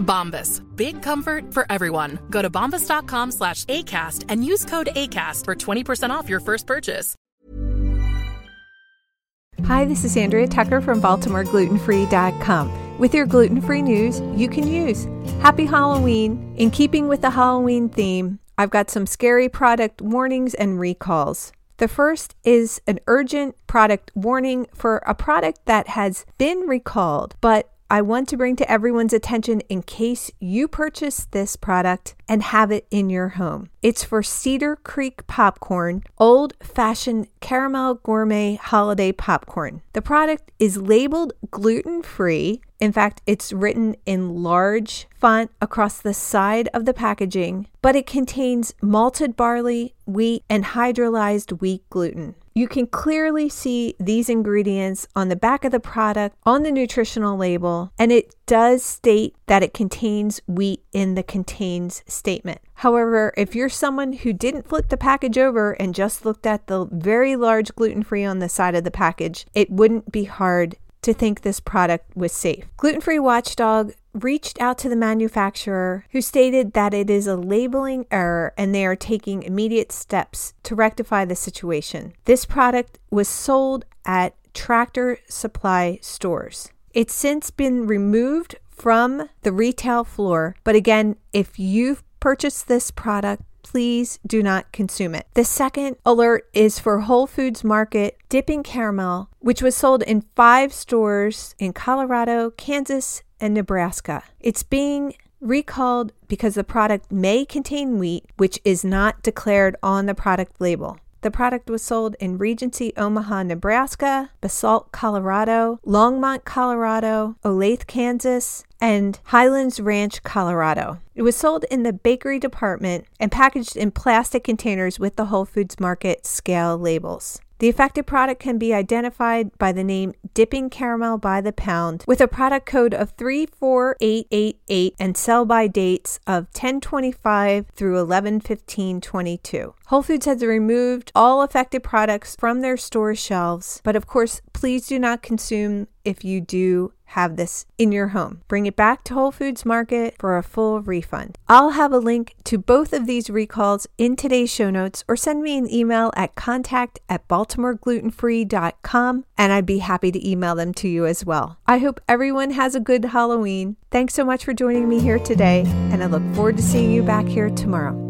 Bombas. Big comfort for everyone. Go to bombas.com slash ACAST and use code ACAST for 20% off your first purchase. Hi, this is Andrea Tucker from BaltimoreGlutenFree.com. With your gluten free news you can use. Happy Halloween! In keeping with the Halloween theme, I've got some scary product warnings and recalls. The first is an urgent product warning for a product that has been recalled, but I want to bring to everyone's attention in case you purchase this product and have it in your home. It's for Cedar Creek Popcorn, old fashioned caramel gourmet holiday popcorn. The product is labeled gluten free. In fact, it's written in large font across the side of the packaging, but it contains malted barley, wheat, and hydrolyzed wheat gluten. You can clearly see these ingredients on the back of the product on the nutritional label, and it does state that it contains wheat in the contains statement. However, if you're someone who didn't flip the package over and just looked at the very large gluten free on the side of the package, it wouldn't be hard to think this product was safe. Gluten Free Watchdog reached out to the manufacturer who stated that it is a labeling error and they are taking immediate steps to rectify the situation. This product was sold at Tractor Supply stores. It's since been removed from the retail floor, but again, if you've purchased this product, please do not consume it. The second alert is for Whole Foods Market Dipping Caramel, which was sold in five stores in Colorado, Kansas, and Nebraska. It's being recalled because the product may contain wheat, which is not declared on the product label. The product was sold in Regency, Omaha, Nebraska, Basalt, Colorado, Longmont, Colorado, Olathe, Kansas, and Highlands Ranch, Colorado. It was sold in the bakery department and packaged in plastic containers with the Whole Foods Market scale labels. The affected product can be identified by the name Dipping Caramel by the Pound with a product code of 34888 and sell by dates of 1025 through 111522. Whole Foods has removed all affected products from their store shelves, but of course, please do not consume if you do have this in your home. Bring it back to Whole Foods Market for a full refund. I'll have a link to both of these recalls in today's show notes or send me an email at contact at baltimoreglutenfree.com and I'd be happy to email them to you as well. I hope everyone has a good Halloween. Thanks so much for joining me here today and I look forward to seeing you back here tomorrow.